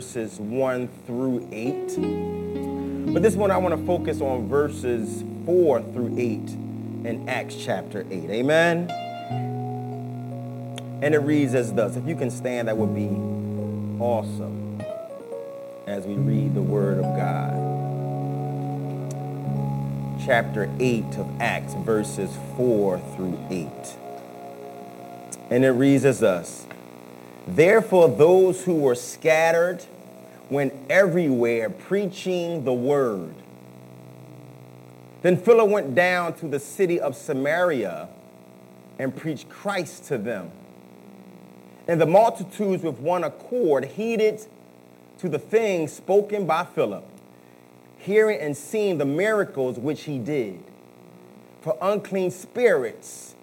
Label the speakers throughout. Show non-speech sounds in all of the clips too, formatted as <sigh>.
Speaker 1: verses 1 through 8. But this one I want to focus on verses 4 through 8 in Acts chapter 8. Amen? And it reads as thus. If you can stand, that would be awesome as we read the Word of God. Chapter 8 of Acts, verses 4 through 8. And it reads as thus. Therefore, those who were scattered went everywhere preaching the word. Then Philip went down to the city of Samaria and preached Christ to them. And the multitudes with one accord heeded to the things spoken by Philip, hearing and seeing the miracles which he did. For unclean spirits,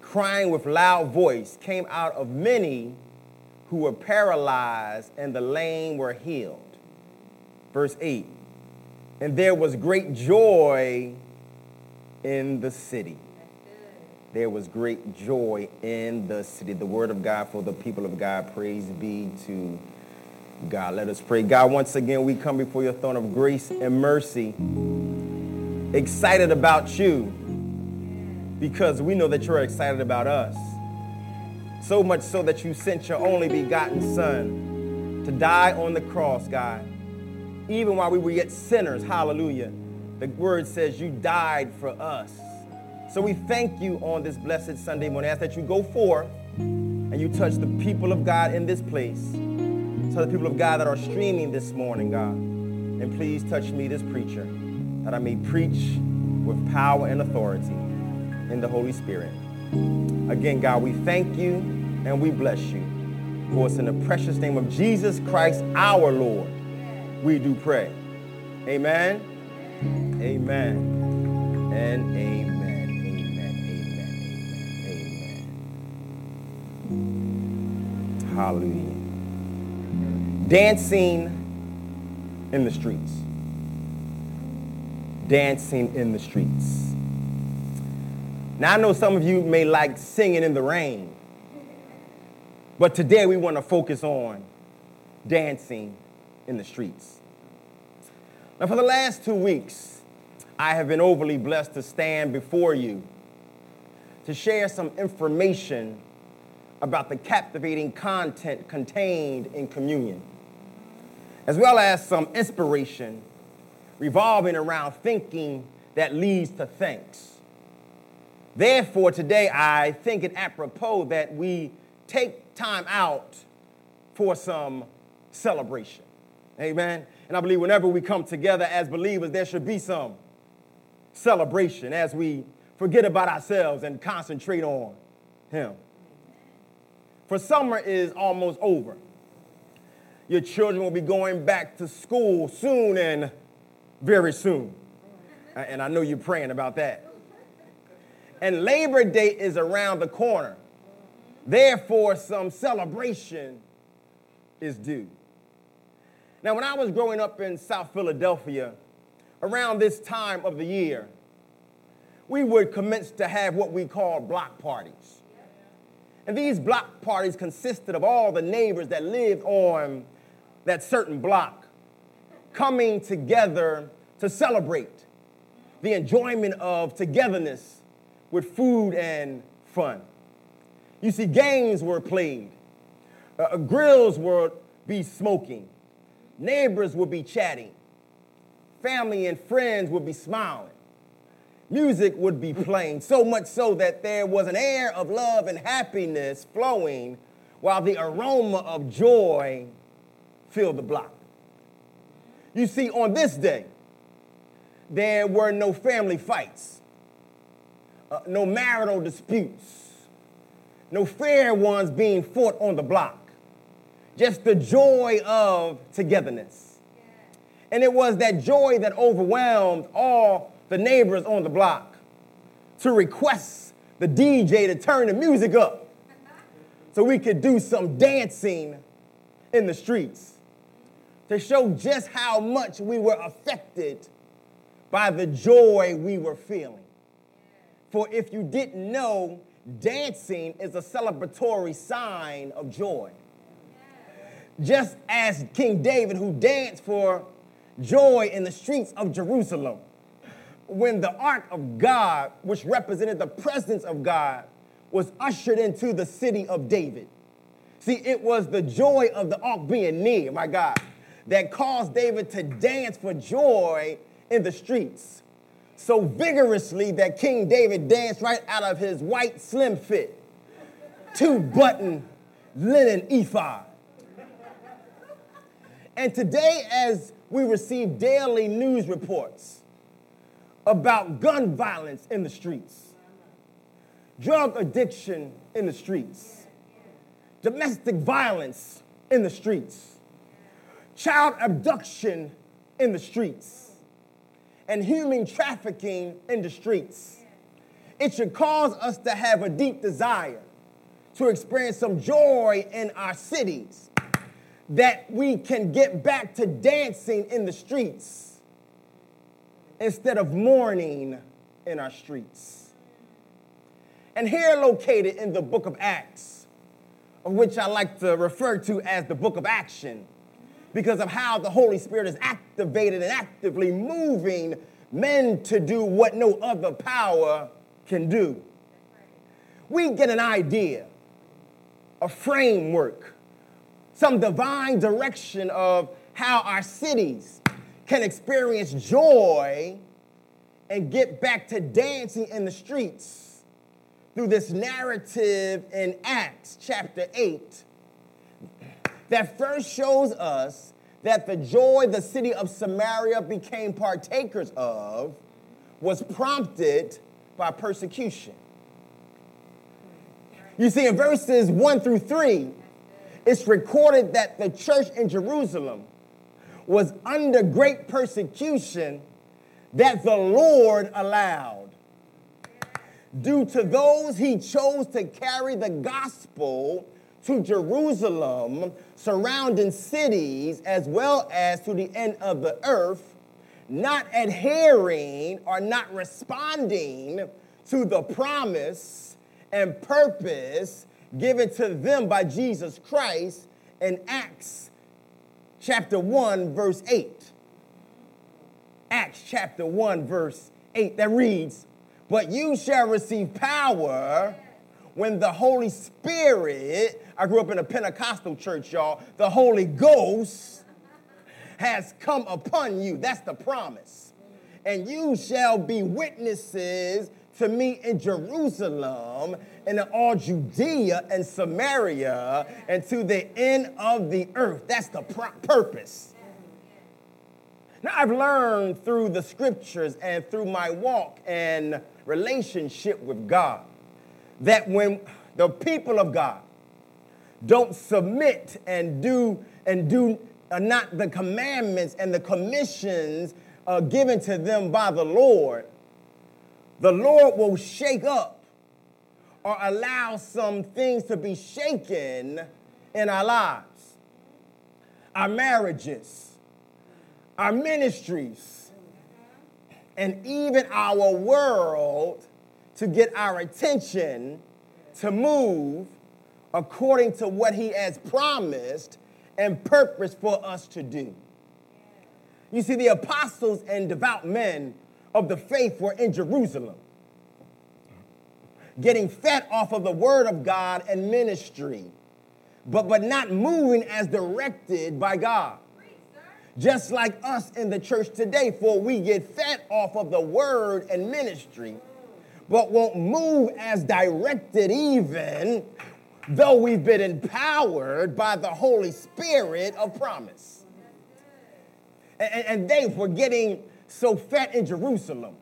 Speaker 1: crying with loud voice, came out of many who were paralyzed and the lame were healed. Verse 8 And there was great joy in the city. There was great joy in the city. The word of God for the people of God. Praise be to God. Let us pray. God, once again, we come before your throne of grace and mercy, excited about you because we know that you're excited about us. So much so that you sent your only begotten Son to die on the cross, God. Even while we were yet sinners, hallelujah. The word says you died for us. So we thank you on this blessed Sunday morning. I ask that you go forth and you touch the people of God in this place. Touch the people of God that are streaming this morning, God. And please touch me, this preacher, that I may preach with power and authority in the Holy Spirit. Again, God, we thank you and we bless you. For it's in the precious name of Jesus Christ, our Lord, we do pray. Amen. Amen. And amen. Amen. Amen. Amen. Amen. Hallelujah. Dancing in the streets. Dancing in the streets. Now, I know some of you may like singing in the rain, but today we want to focus on dancing in the streets. Now, for the last two weeks, I have been overly blessed to stand before you to share some information about the captivating content contained in communion, as well as some inspiration revolving around thinking that leads to thanks. Therefore, today I think it apropos that we take time out for some celebration. Amen. And I believe whenever we come together as believers, there should be some celebration as we forget about ourselves and concentrate on Him. For summer is almost over. Your children will be going back to school soon and very soon. And I know you're praying about that and Labor Day is around the corner. Therefore, some celebration is due. Now, when I was growing up in South Philadelphia, around this time of the year, we would commence to have what we call block parties. And these block parties consisted of all the neighbors that lived on that certain block coming together to celebrate the enjoyment of togetherness with food and fun. You see, games were played, uh, uh, grills would be smoking, neighbors would be chatting, family and friends would be smiling, music would be playing, so much so that there was an air of love and happiness flowing while the aroma of joy filled the block. You see, on this day, there were no family fights uh, no marital disputes, no fair ones being fought on the block, just the joy of togetherness. And it was that joy that overwhelmed all the neighbors on the block to request the DJ to turn the music up so we could do some dancing in the streets to show just how much we were affected by the joy we were feeling. For if you didn't know, dancing is a celebratory sign of joy. just as King David, who danced for joy in the streets of Jerusalem, when the ark of God, which represented the presence of God, was ushered into the city of David. See, it was the joy of the ark being near, my God, that caused David to dance for joy in the streets. So vigorously that King David danced right out of his white slim fit, two button linen ephod. And today, as we receive daily news reports about gun violence in the streets, drug addiction in the streets, domestic violence in the streets, child abduction in the streets, and human trafficking in the streets. It should cause us to have a deep desire to experience some joy in our cities, that we can get back to dancing in the streets instead of mourning in our streets. And here, located in the book of Acts, of which I like to refer to as the book of action, because of how the Holy Spirit is activated and actively moving men to do what no other power can do. We get an idea, a framework, some divine direction of how our cities can experience joy and get back to dancing in the streets through this narrative in Acts chapter 8 that first shows us that the joy the city of Samaria became partakers of was prompted by persecution. You see, in verses 1 through 3, it's recorded that the church in Jerusalem was under great persecution that the Lord allowed due to those he chose to carry the gospel to Jerusalem, surrounding cities, as well as to the end of the earth, not adhering or not responding to the promise and purpose given to them by Jesus Christ in Acts chapter 1, verse 8. Acts chapter 1, verse 8, that reads, But you shall receive power when the Holy Spirit, I grew up in a Pentecostal church, y'all, the Holy Ghost has come upon you. That's the promise. And you shall be witnesses to me in Jerusalem and in all Judea and Samaria and to the end of the earth. That's the pro- purpose. Now, I've learned through the scriptures and through my walk and relationship with God that when the people of God don't submit and do and do uh, not the commandments and the commissions uh, given to them by the Lord, the Lord will shake up or allow some things to be shaken in our lives, our marriages, our ministries, and even our world to get our attention to move according to what he has promised and purpose for us to do. You see, the apostles and devout men of the faith were in Jerusalem, getting fed off of the word of God and ministry, but, but not moving as directed by God. Just like us in the church today, for we get fed off of the word and ministry but won't move as directed, even though we've been empowered by the Holy Spirit of promise. And, and they were getting so fat in Jerusalem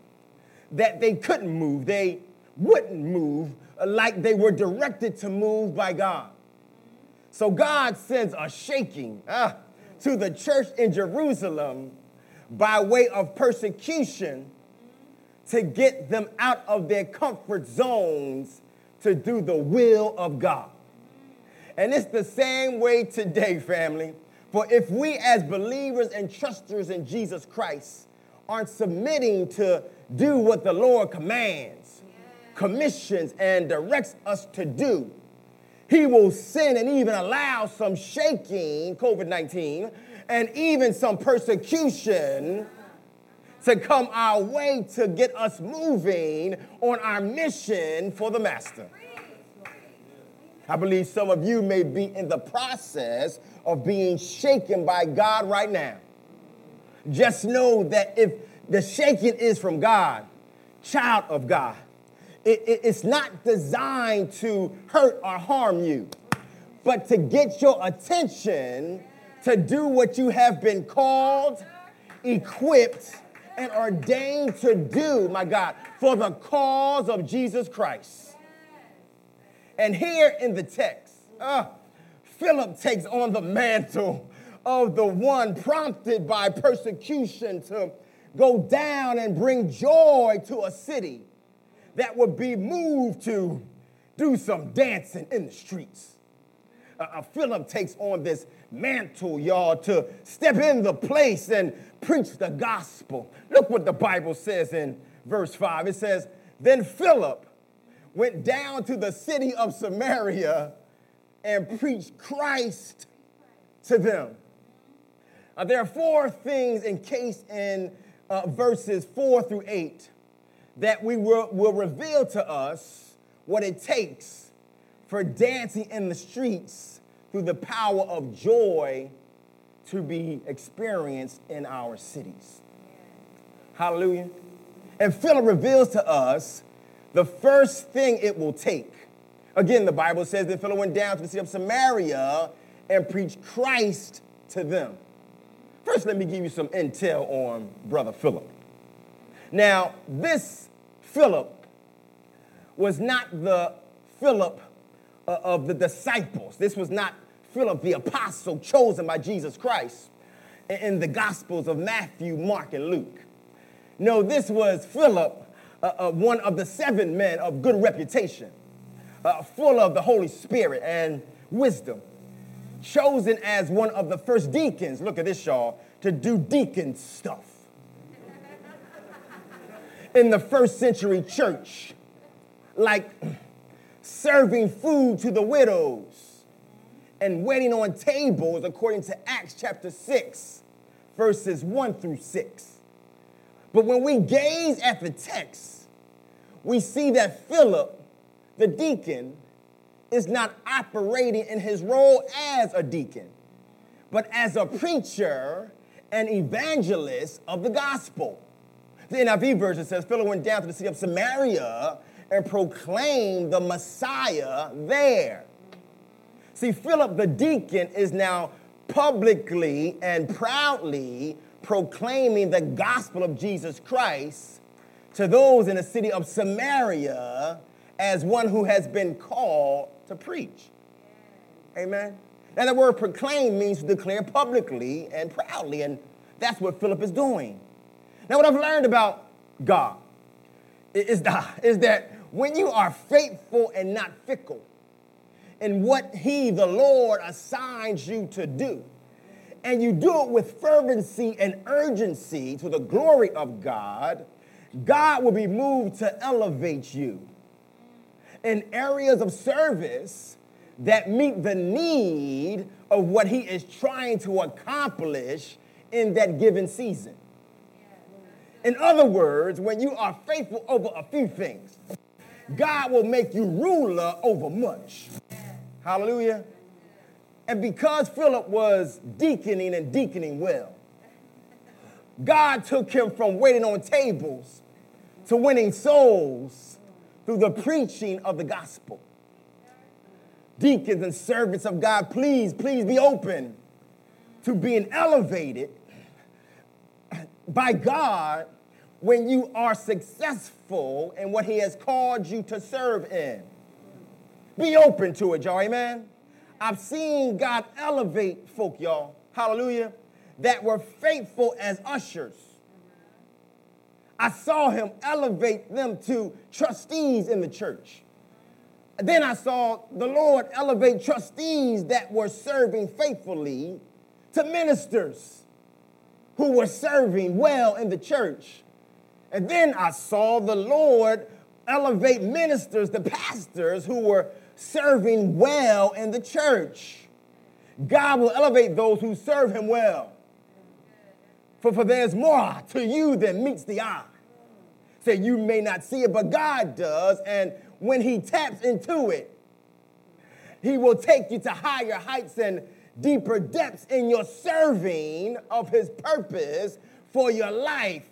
Speaker 1: that they couldn't move. They wouldn't move like they were directed to move by God. So God sends a shaking uh, to the church in Jerusalem by way of persecution to get them out of their comfort zones to do the will of God. And it's the same way today, family. For if we, as believers and trusters in Jesus Christ, aren't submitting to do what the Lord commands, commissions, and directs us to do, he will send and even allow some shaking, COVID 19, and even some persecution to come our way to get us moving on our mission for the Master. I believe some of you may be in the process of being shaken by God right now. Just know that if the shaking is from God, child of God, it, it, it's not designed to hurt or harm you, but to get your attention to do what you have been called, equipped, and ordained to do, my God, for the cause of Jesus Christ. And here in the text, uh, Philip takes on the mantle of the one prompted by persecution to go down and bring joy to a city that would be moved to do some dancing in the streets. Uh, uh, Philip takes on this mantle, y'all, to step in the place and preach the gospel. Look what the Bible says in verse 5. It says, Then Philip went down to the city of Samaria and preached Christ to them. There are four things encased in uh, verses 4 through 8 that we will, will reveal to us what it takes for dancing in the streets through the power of joy to be experienced in our cities. Hallelujah. And Philip reveals to us the first thing it will take. Again, the Bible says that Philip went down to the city of Samaria and preached Christ to them. First, let me give you some intel on Brother Philip. Now, this Philip was not the Philip uh, of the disciples. This was not Philip the apostle chosen by Jesus Christ in the Gospels of Matthew, Mark, and Luke. No, this was Philip, uh, uh, one of the seven men of good reputation, uh, full of the Holy Spirit and wisdom, chosen as one of the first deacons, look at this, y'all, to do deacon stuff <laughs> in the first century church, like serving food to the widows and waiting on tables, according to Acts chapter 6, verses 1 through 6. But when we gaze at the text, we see that Philip, the deacon, is not operating in his role as a deacon, but as a preacher and evangelist of the gospel. The NIV version says Philip went down to the city of Samaria and proclaimed the Messiah there. See, Philip the deacon is now publicly and proudly proclaiming the gospel of Jesus Christ to those in the city of Samaria as one who has been called to preach. Amen. Now, the word proclaim means to declare publicly and proudly, and that's what Philip is doing. Now, what I've learned about God is that, when you are faithful and not fickle in what He, the Lord, assigns you to do, and you do it with fervency and urgency to the glory of God, God will be moved to elevate you in areas of service that meet the need of what He is trying to accomplish in that given season. In other words, when you are faithful over a few things, God will make you ruler over much. Hallelujah. And because Philip was deaconing and deaconing well, God took him from waiting on tables to winning souls through the preaching of the gospel. Deacons and servants of God, please, please be open to being elevated by God when you are successful in what He has called you to serve in. Be open to it, y'all, amen? I've seen God elevate folk, y'all, hallelujah, that were faithful as ushers. I saw Him elevate them to trustees in the church. Then I saw the Lord elevate trustees that were serving faithfully to ministers who were serving well in the church. And then I saw the Lord elevate ministers, the pastors who were serving well in the church. God will elevate those who serve him well. For, for there's more to you than meets the eye. Say you may not see it, but God does. And when he taps into it, he will take you to higher heights and deeper depths in your serving of his purpose for your life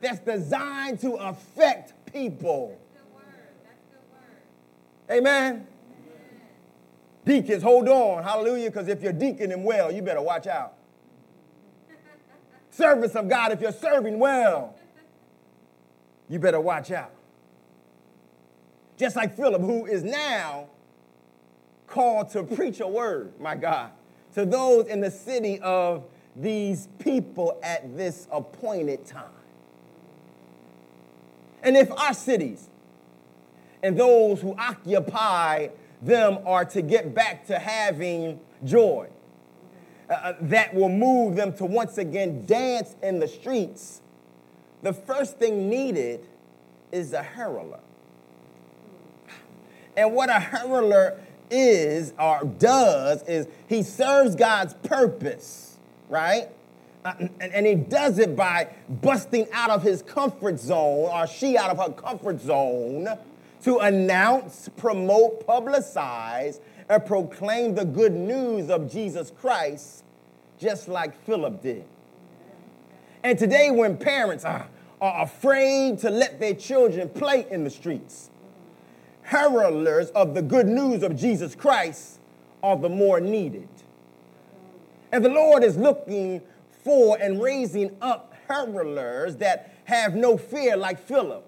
Speaker 1: that's designed to affect people. Amen. Deacons, hold on. Hallelujah. Because if you're deaconing well, you better watch out. <laughs> Service of God, if you're serving well, you better watch out. Just like Philip, who is now called to preach a word, my God, to those in the city of these people at this appointed time. And if our cities and those who occupy them are to get back to having joy, uh, uh that will move them to once again dance in the streets, the first thing needed is a heraldor. And what a heraldor is or does is he serves God's purpose, right? Uh, and, and, he does it by busting out of his comfort zone or she out of her comfort zone to announce, promote, publicize, and proclaim the good news of Jesus Christ, just like Philip did. And today, when parents are, are afraid to let their children play in the streets, heralders of the good news of Jesus Christ are the more needed. And the Lord is looking for and raising up heralders that have no fear like Philip,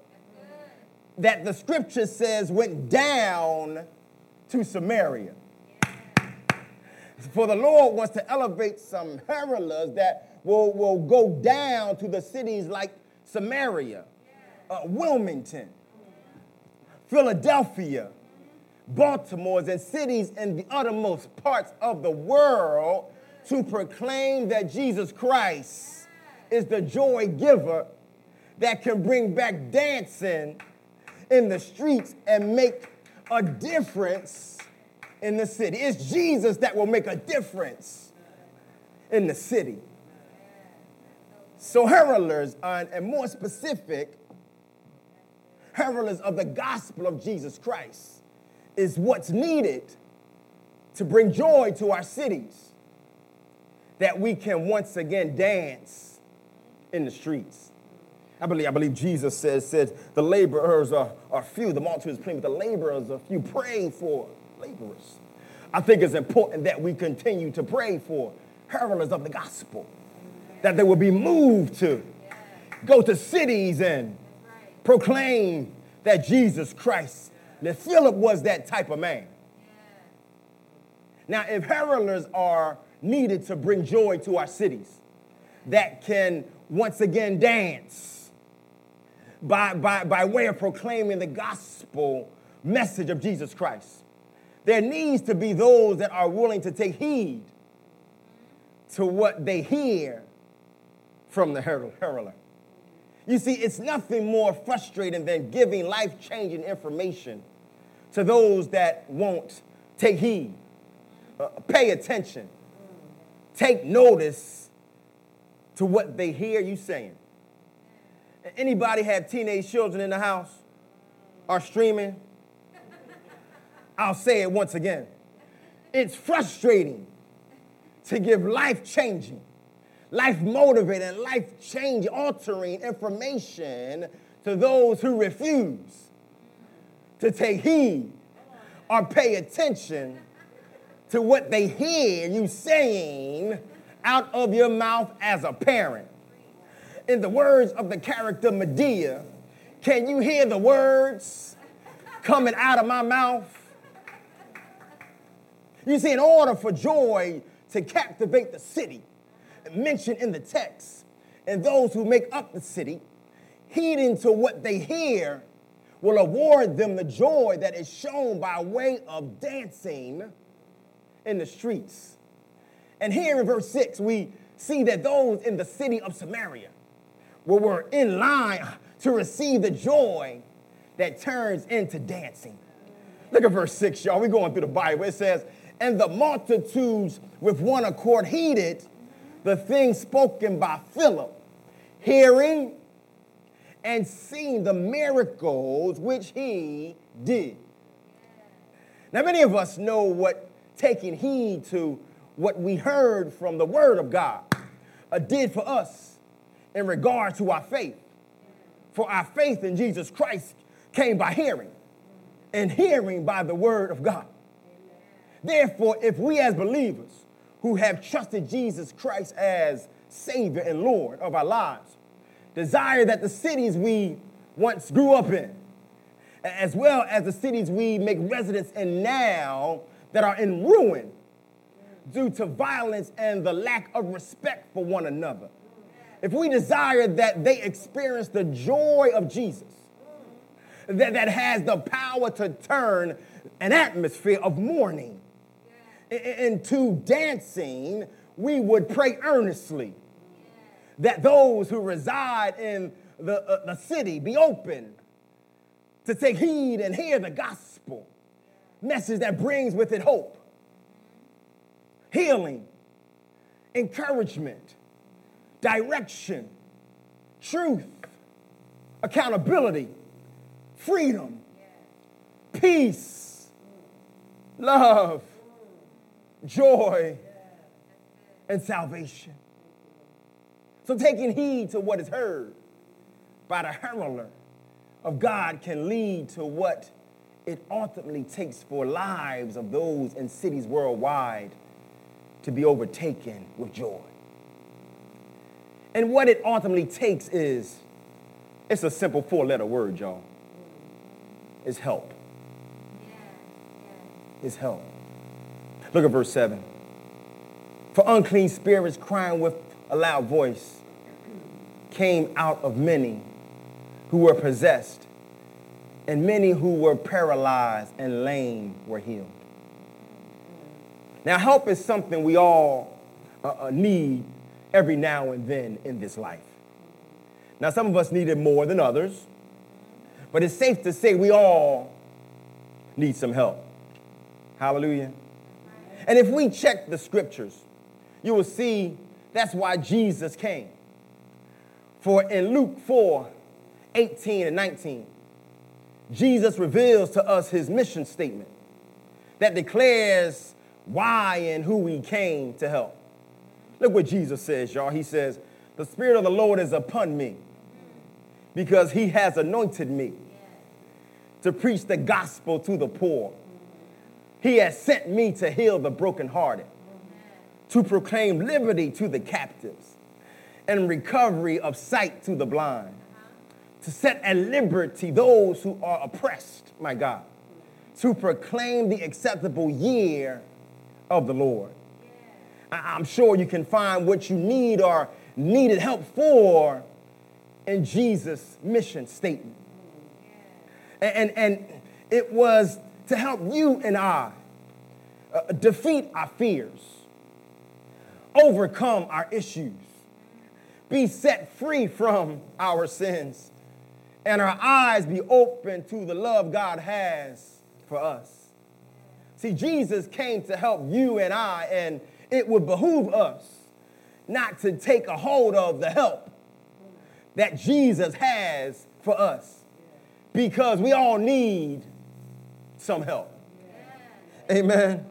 Speaker 1: that the scripture says went down to Samaria. For the Lord wants to elevate some heralders that will, will go down to the cities like Samaria, uh, Wilmington, Philadelphia, Baltimore, and cities in the uttermost parts of the world to proclaim that Jesus Christ is the joy giver that can bring back dancing in the streets and make a difference in the city. It's Jesus that will make a difference in the city. So, heralders, are, and more specific, heralders of the gospel of Jesus Christ is what's needed to bring joy to our cities, that we can once again dance in the streets. I believe, I believe Jesus says, says the laborers are, are few, the multitude is plenty, but the laborers are few. Pray for laborers. I think it's important that we continue to pray for heralders of the gospel, that they will be moved to go to cities and proclaim that Jesus Christ, that Philip was that type of man. Now, if heralders are needed to bring joy to our cities, that can once again dance by, by, by way of proclaiming the gospel message of Jesus Christ, there needs to be those that are willing to take heed to what they hear from the heraldor. You see, it's nothing more frustrating than giving life changing information to those that won't take heed, uh, pay attention, take notice to what they hear you saying. Anybody have teenage children in the house or streaming? I'll say it once again. It's frustrating to give life changing life motivating, life changing, altering information to those who refuse to take heed or pay attention to what they hear you saying out of your mouth as a parent. In the words of the character Madea, can you hear the words coming out of my mouth? You see, in order for joy to captivate the city, mentioned in the text, and those who make up the city, heeding to what they hear, will award them the joy that is shown by way of dancing in the streets. And here in verse 6, we see that those in the city of Samaria were in line to receive the joy that turns into dancing. Look at verse 6, y'all. We're going through the Bible. It says, And the multitudes with one accord heeded the things spoken by Philip, hearing and seeing the miracles which he did. Now, many of us know what taking heed to what we heard from the Word of God uh, did for us in regard to our faith. For our faith in Jesus Christ came by hearing, and hearing by the Word of God. Therefore, if we as believers who have trusted Jesus Christ as Savior and Lord of our lives desire that the cities we once grew up in, as well as the cities we make residence in now that are in ruin due to violence and the lack of respect for one another. If we desire that they experience the joy of Jesus, that, that has the power to turn an atmosphere of mourning into dancing, we would pray earnestly that those who reside in the, uh, the city be open to take heed and hear the gospel message that brings with it hope, healing, encouragement, direction, truth, accountability, freedom, peace, love, joy, and salvation. So, taking heed to what is heard by the heraldry of God can lead to what it ultimately takes for lives of those in cities worldwide to be overtaken with joy. And what it ultimately takes is it's a simple four letter word, y'all. It's help. It's help. Look at verse 7. For unclean spirits crying with a loud voice came out of many who were possessed, and many who were paralyzed and lame were healed. Now, help is something we all uh, uh need every now and then in this life. Now, some of us need it more than others, but it's safe to say we all need some help. Hallelujah. And if we check the scriptures, you will see that's why Jesus came. For in Luke 4 18 and 19, Jesus reveals to us his mission statement that declares why and who he came to help. Look what Jesus says, y'all. He says, The Spirit of the Lord is upon me because he has anointed me to preach the gospel to the poor. He has sent me to heal the brokenhearted, to proclaim liberty to the captives, and recovery of sight to the blind, to set at liberty those who are oppressed, my God, to proclaim the acceptable year of the Lord. I'm sure you can find what you need or needed help for in Jesus' mission statement. And, and, it was to help you and I uh, defeat our fears, overcome our issues, be set free from our sins, and our eyes be open to the love God has for us. See, Jesus came to help you and I, and it would behoove us not to take a hold of the help that Jesus has for us because we all need some help. Amen.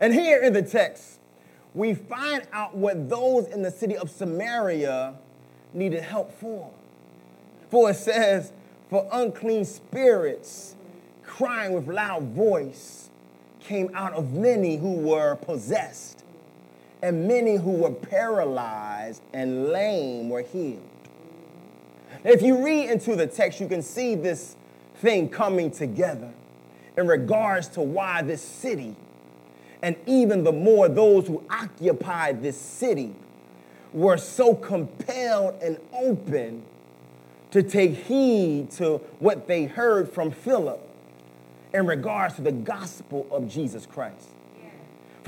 Speaker 1: And here in the text, we find out what those in the city of Samaria needed help for. For it says, For unclean spirits crying with loud voice came out of many who were possessed and many who were paralyzed and lame were healed. If you read into the text, you can see this thing coming together in regards to why this city, and even the more those who occupied this city, were so compelled and open to take heed to what they heard from Philip in regards to the gospel of Jesus Christ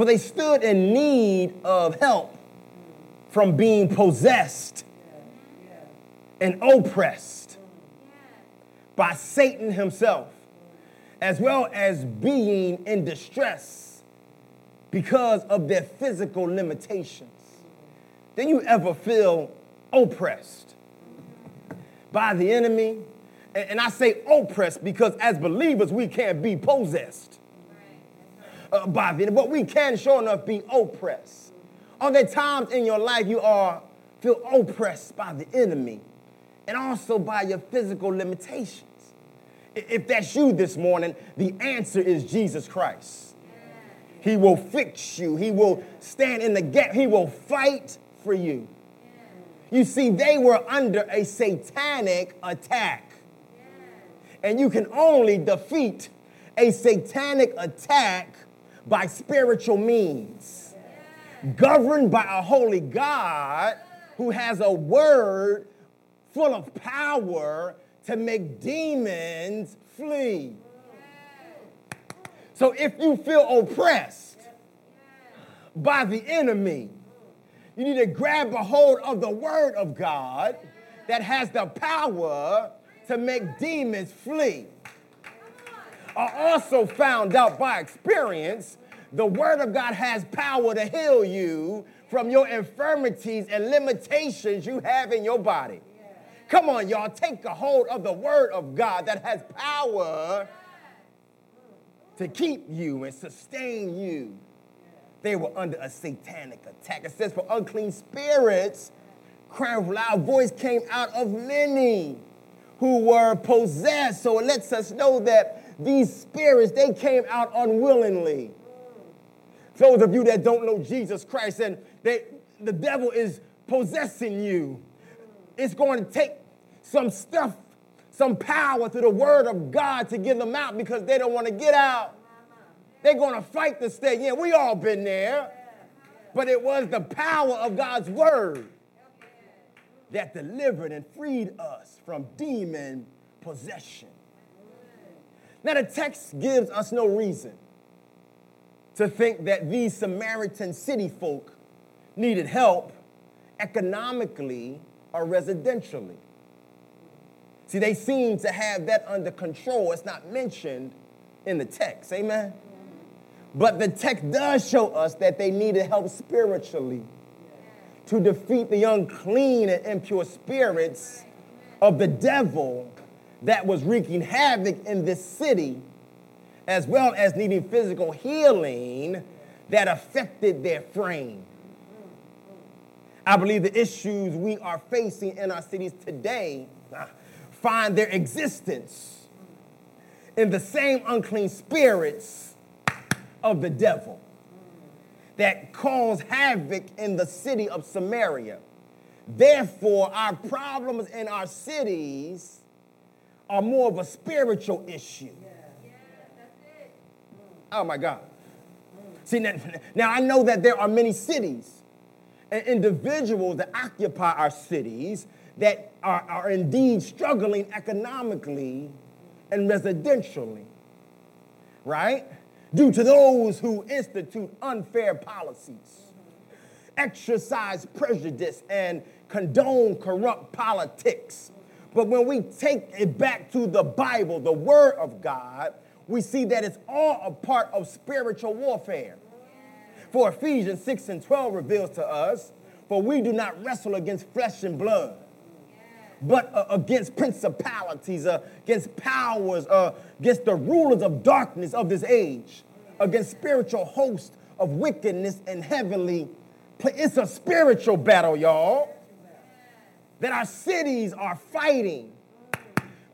Speaker 1: for they stood in need of help from being possessed and oppressed by Satan himself. as well as being in distress because of their physical limitations. Did you ever feel oppressed by the enemy? And I say oppressed because as believers, we can't be possessed by the but we can sure enough be oppressed. Are there times in your life you are feel oppressed by the enemy and also by your physical limitations? If that's you this morning, the answer is Jesus Christ. He will fix you. He will stand in the gap. He will fight for you. You see, they were under a satanic attack. And you can only defeat a satanic attack by spiritual means, governed by a holy God who has a word full of power to make demons flee. So if you feel oppressed by the enemy, you need to grab a hold of the word of God that has the power to make demons flee. I also found out by experience the word of God has power to heal you from your infirmities and limitations you have in your body. Come on, y'all, take a hold of the word of God that has power to keep you and sustain you. They were under a satanic attack. It says, For unclean spirits, crying with loud voice came out of many who were possessed. So it lets us know that these spirits, they came out unwillingly. Those of you that don't know Jesus Christ and they, the devil is possessing you, it's going to take some stuff, some power through the word of God to get them out because they don't want to get out. They're going to fight to stay. Yeah, we all been there. But it was the power of God's word that delivered and freed us from demon possession. Now, the text gives us no reason to think that these Samaritan city folk needed help economically or residentially. See, they seem to have that under control. It's not mentioned in the text. Amen? But the text does show us that they needed help spiritually to defeat the unclean and impure spirits of the devil that was wreaking havoc in this city, as well as needing physical healing that affected their frame. I believe the issues we are facing in our cities today uh, find their existence in the same unclean spirits of the devil that caused havoc in the city of Samaria. Therefore, our problems in our cities are more of a spiritual issue. Oh my God. Mm. See, now, now I know that there are many cities and individuals that occupy our cities that are, are indeed struggling economically and residentially, right? due to those who institute unfair policies, mm-hmm. exercise prejudice, and condone corrupt politics. But when we take it back to the Bible, the Word of God, we see that it's all a part of spiritual warfare. For Ephesians 6 and 12 reveals to us, for we do not wrestle against flesh and blood, but uh, against principalities, uh, against powers, uh, against the rulers of darkness of this age, against spiritual hosts of wickedness in heavenly It's a spiritual battle, y'all, that our cities are fighting.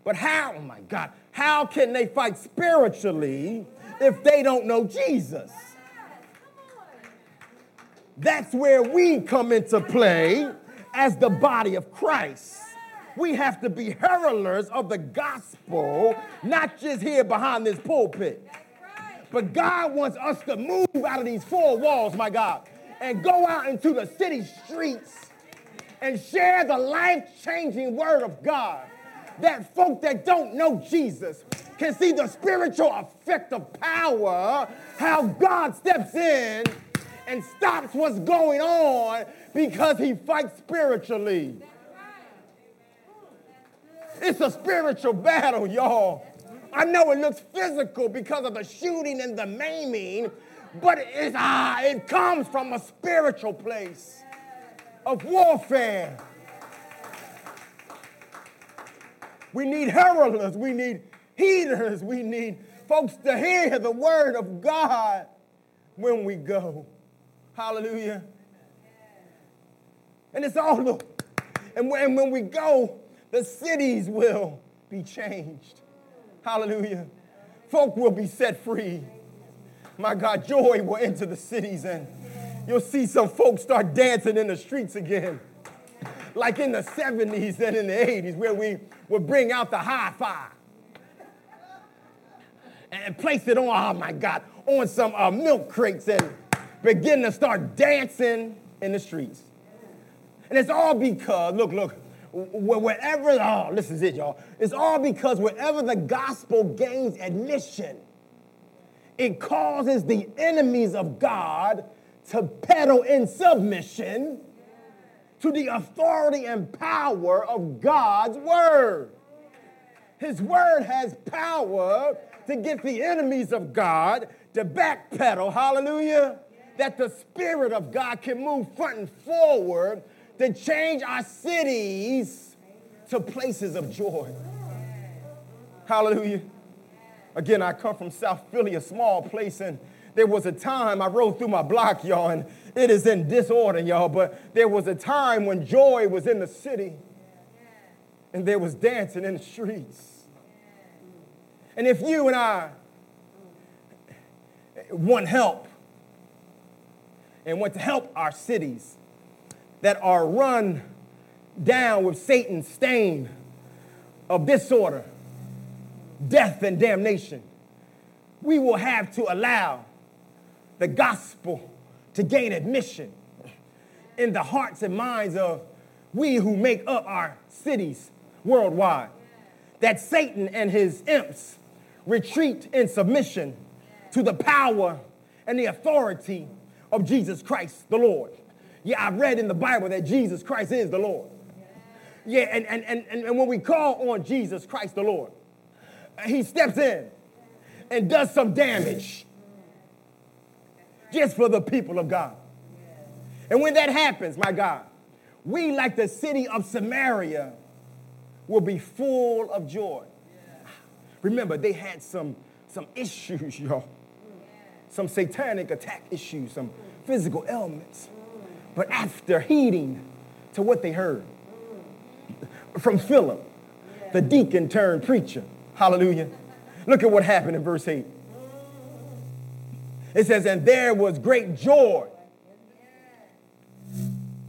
Speaker 1: But how, oh my God, how can they fight spiritually if they don't know Jesus? That's where we come into play as the body of Christ we have to be heralders of the gospel, not just here behind this pulpit. But God wants us to move out of these four walls, my God, and go out into the city streets and share the life changing word of God. That folk that don't know Jesus can see the spiritual effect of power, how God steps in and stops what's going on because he fights spiritually. It's a spiritual battle, y'all. I know it looks physical because of the shooting and the maiming, but it's, ah, it comes from a spiritual place of warfare. We need heralders, we need heeders, we need folks to hear the word of God when we go. Hallelujah. And it's all, look, and when, when we go, the cities will be changed. Hallelujah. Folk will be set free. My God, joy will enter the cities and you'll see some folks start dancing in the streets again. Like in the 70s and in the 80s, where we would bring out the hi fi and place it on, oh my God, on some uh, milk crates and begin to start dancing in the streets. And it's all because, look, look, wherever, oh, this is it, y'all. It's all because wherever the gospel gains admission, it causes the enemies of God to pedal in submission to the authority and power of God's word. His word has power to get the enemies of God to backpedal, hallelujah, that the Spirit of God can move front and forward to change our cities to places of joy. Hallelujah. Again, I come from South Philly, a small place, and there was a time I rode through my block, y'all, and it is in disorder, y'all, but there was a time when joy was in the city and there was dancing in the streets. And if you and I want help and want to help our cities, that are run down with Satan's stain of disorder, death, and damnation. We will have to allow the gospel to gain admission in the hearts and minds of we who make up our cities worldwide. That Satan and his imps retreat in submission to the power and the authority of Jesus Christ the Lord. Yeah, I've read in the Bible that Jesus Christ is the Lord. Yeah, and, and, and, and when we call on Jesus Christ the Lord, he steps in and does some damage just for the people of God. And when that happens, my God, we, like the city of Samaria, will be full of joy. Remember, they had some, some issues, <laughs> y'all. Some satanic attack issues, some physical ailments. But after heeding to what they heard from Philip, the deacon turned preacher, hallelujah. Look at what happened in verse 8. It says, And there was great joy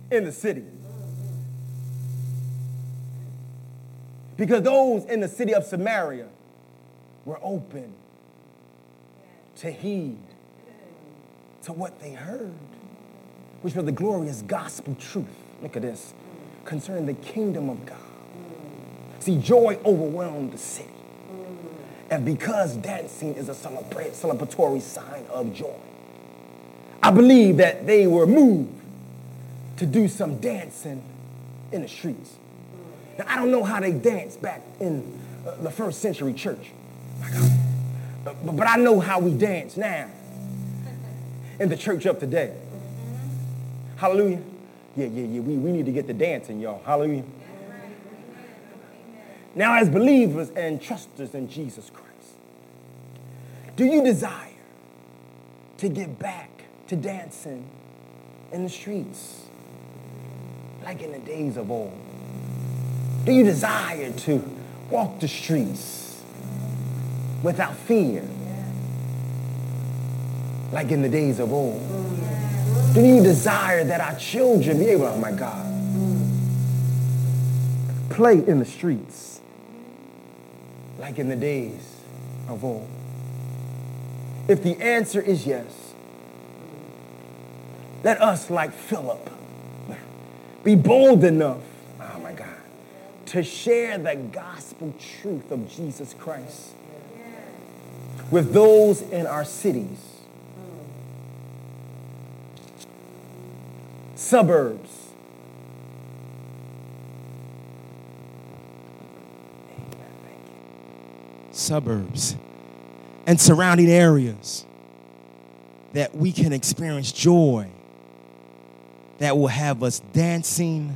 Speaker 1: in the city. Because those in the city of Samaria were open to heed to what they heard which was the glorious gospel truth. Look at this. Concerning the kingdom of God. See, joy overwhelmed the city. And because dancing is a celebratory sign of joy, I believe that they were moved to do some dancing in the streets. Now, I don't know how they danced back in uh, the first century church, but, but I know how we dance now in the church of today. Hallelujah. Yeah, yeah, yeah. We, we need to get the dancing, y'all. Hallelujah. Now, as believers and trusters in Jesus Christ, do you desire to get back to dancing in the streets like in the days of old? Do you desire to walk the streets without fear like in the days of old? Do you desire that our children be able, oh my God, play in the streets like in the days of old? If the answer is yes, let us, like Philip, be bold enough, oh my God, to share the gospel truth of Jesus Christ with those in our cities suburbs.
Speaker 2: Suburbs, and surrounding areas that we can experience joy that will have us dancing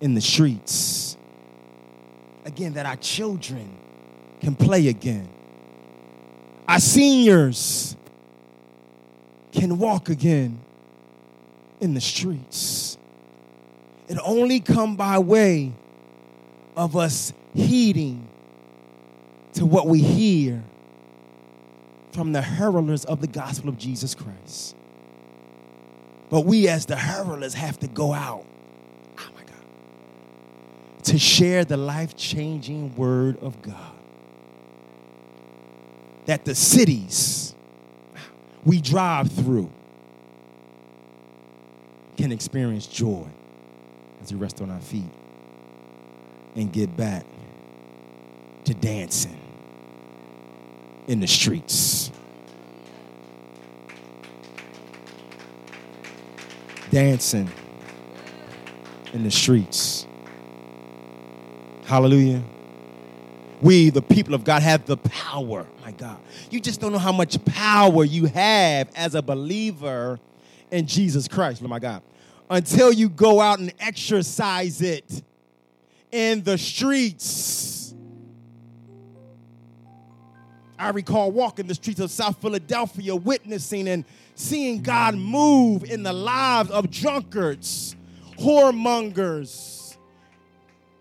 Speaker 2: in the streets. Again, that our children can play again. Our seniors can walk again in the streets. It only come by way of us heeding to what we hear from the heralders of the gospel of Jesus Christ. But we, as the heralders, have to go out. Oh my God. To share the life changing word of God. That the cities we drive through can experience joy as we rest on our feet and get back to dancing in the streets. Dancing in the streets. Hallelujah. We, the people of God, have the power. My God. You just don't know how much power you have as a believer in Jesus Christ. Oh, my God. Until you go out and exercise it in the streets. I recall walking the streets of South Philadelphia, witnessing and seeing God move in the lives of drunkards, whoremongers,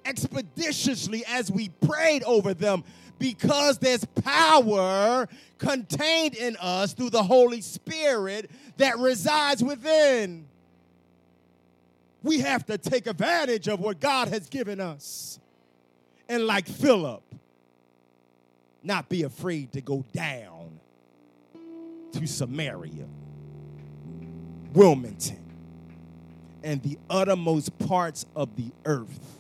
Speaker 2: expeditiously as we prayed over them because there's power contained in us through the Holy Spirit that resides within. We have to take advantage of what God has given us. And like Philip, not be afraid to go down to Samaria, Wilmington, and the uttermost parts of the earth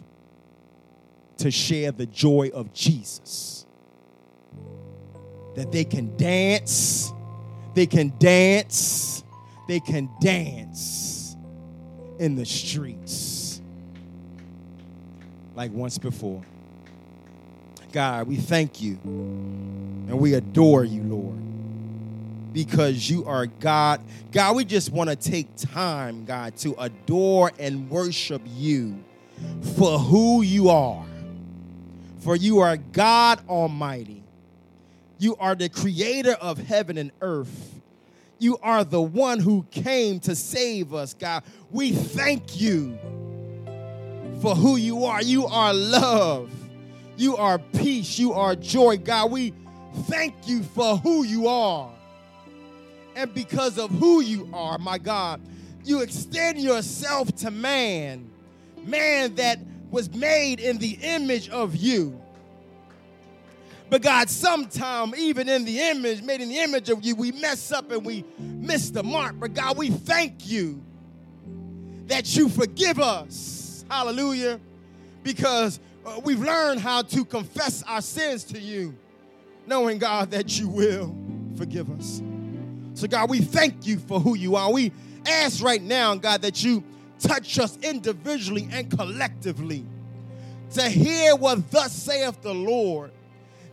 Speaker 2: to share the joy of Jesus. That they can dance, they can dance, they can dance in the streets like once before. God, we thank you and we adore you, Lord, because you are God. God, we just want to take time, God, to adore and worship you for who you are. For you are God Almighty. You are the creator of heaven and earth. You are the one who came to save us, God. We thank you for who you are. You are love. You are peace. You are joy. God, we thank you for who you are. And because of who you are, my God, you extend yourself to man, man that was made in the image of you. But God, sometime, even in the image, made in the image of you, we mess up and we miss the mark. But God, we thank you that you forgive us. Hallelujah. Because uh, we've learned how to confess our sins to you, knowing, God, that you will forgive us. So, God, we thank you for who you are. We ask right now, God, that you touch us individually and collectively to hear what thus saith the Lord.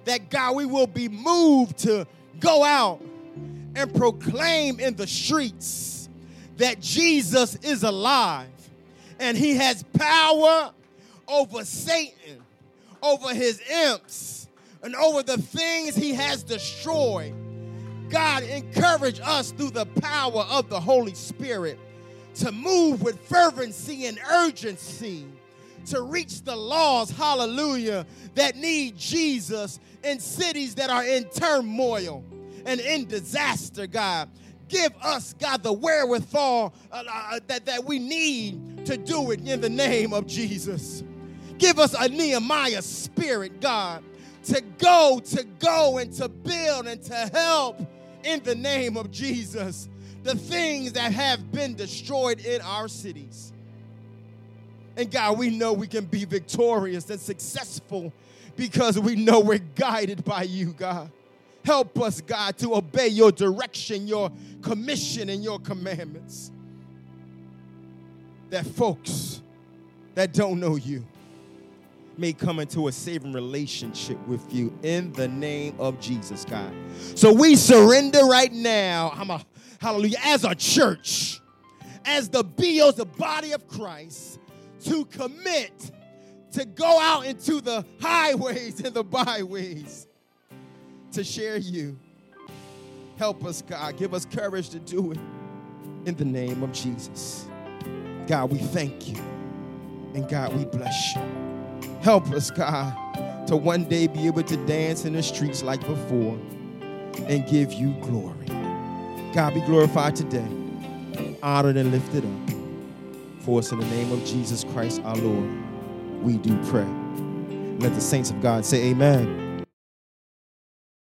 Speaker 2: That, God, we will be moved to go out and proclaim in the streets that Jesus is alive and he has power over Satan, over his imps, and over the things he has destroyed. God, encourage us through the power of the Holy Spirit to move with fervency and urgency to reach the lost, hallelujah, that need Jesus in cities that are in turmoil and in disaster, God. Give us, God, the wherewithal uh, uh, that, that we need to do it in the name of Jesus. Give us a Nehemiah spirit, God, to go, to go, and to build and to help in the name of Jesus the things that have been destroyed in our cities. And God, we know we can be victorious and successful because we know we're guided by you, God. Help us, God, to obey your direction, your commission, and your commandments. That folks that don't know you may come into a saving relationship with you in the name of Jesus, God. So we surrender right now, I'm a, hallelujah, as a church, as the BOs, the body of Christ, to commit to go out into the highways and the byways to share you. Help us, God. Give us courage to do it in the name of Jesus. God, we thank you. And God, we bless you. Help us, God, to one day be able to dance in the streets like before and give you glory. God, be glorified today, honored and lifted up. For us in the name of Jesus Christ our Lord, we do pray. Let the saints of God say, Amen.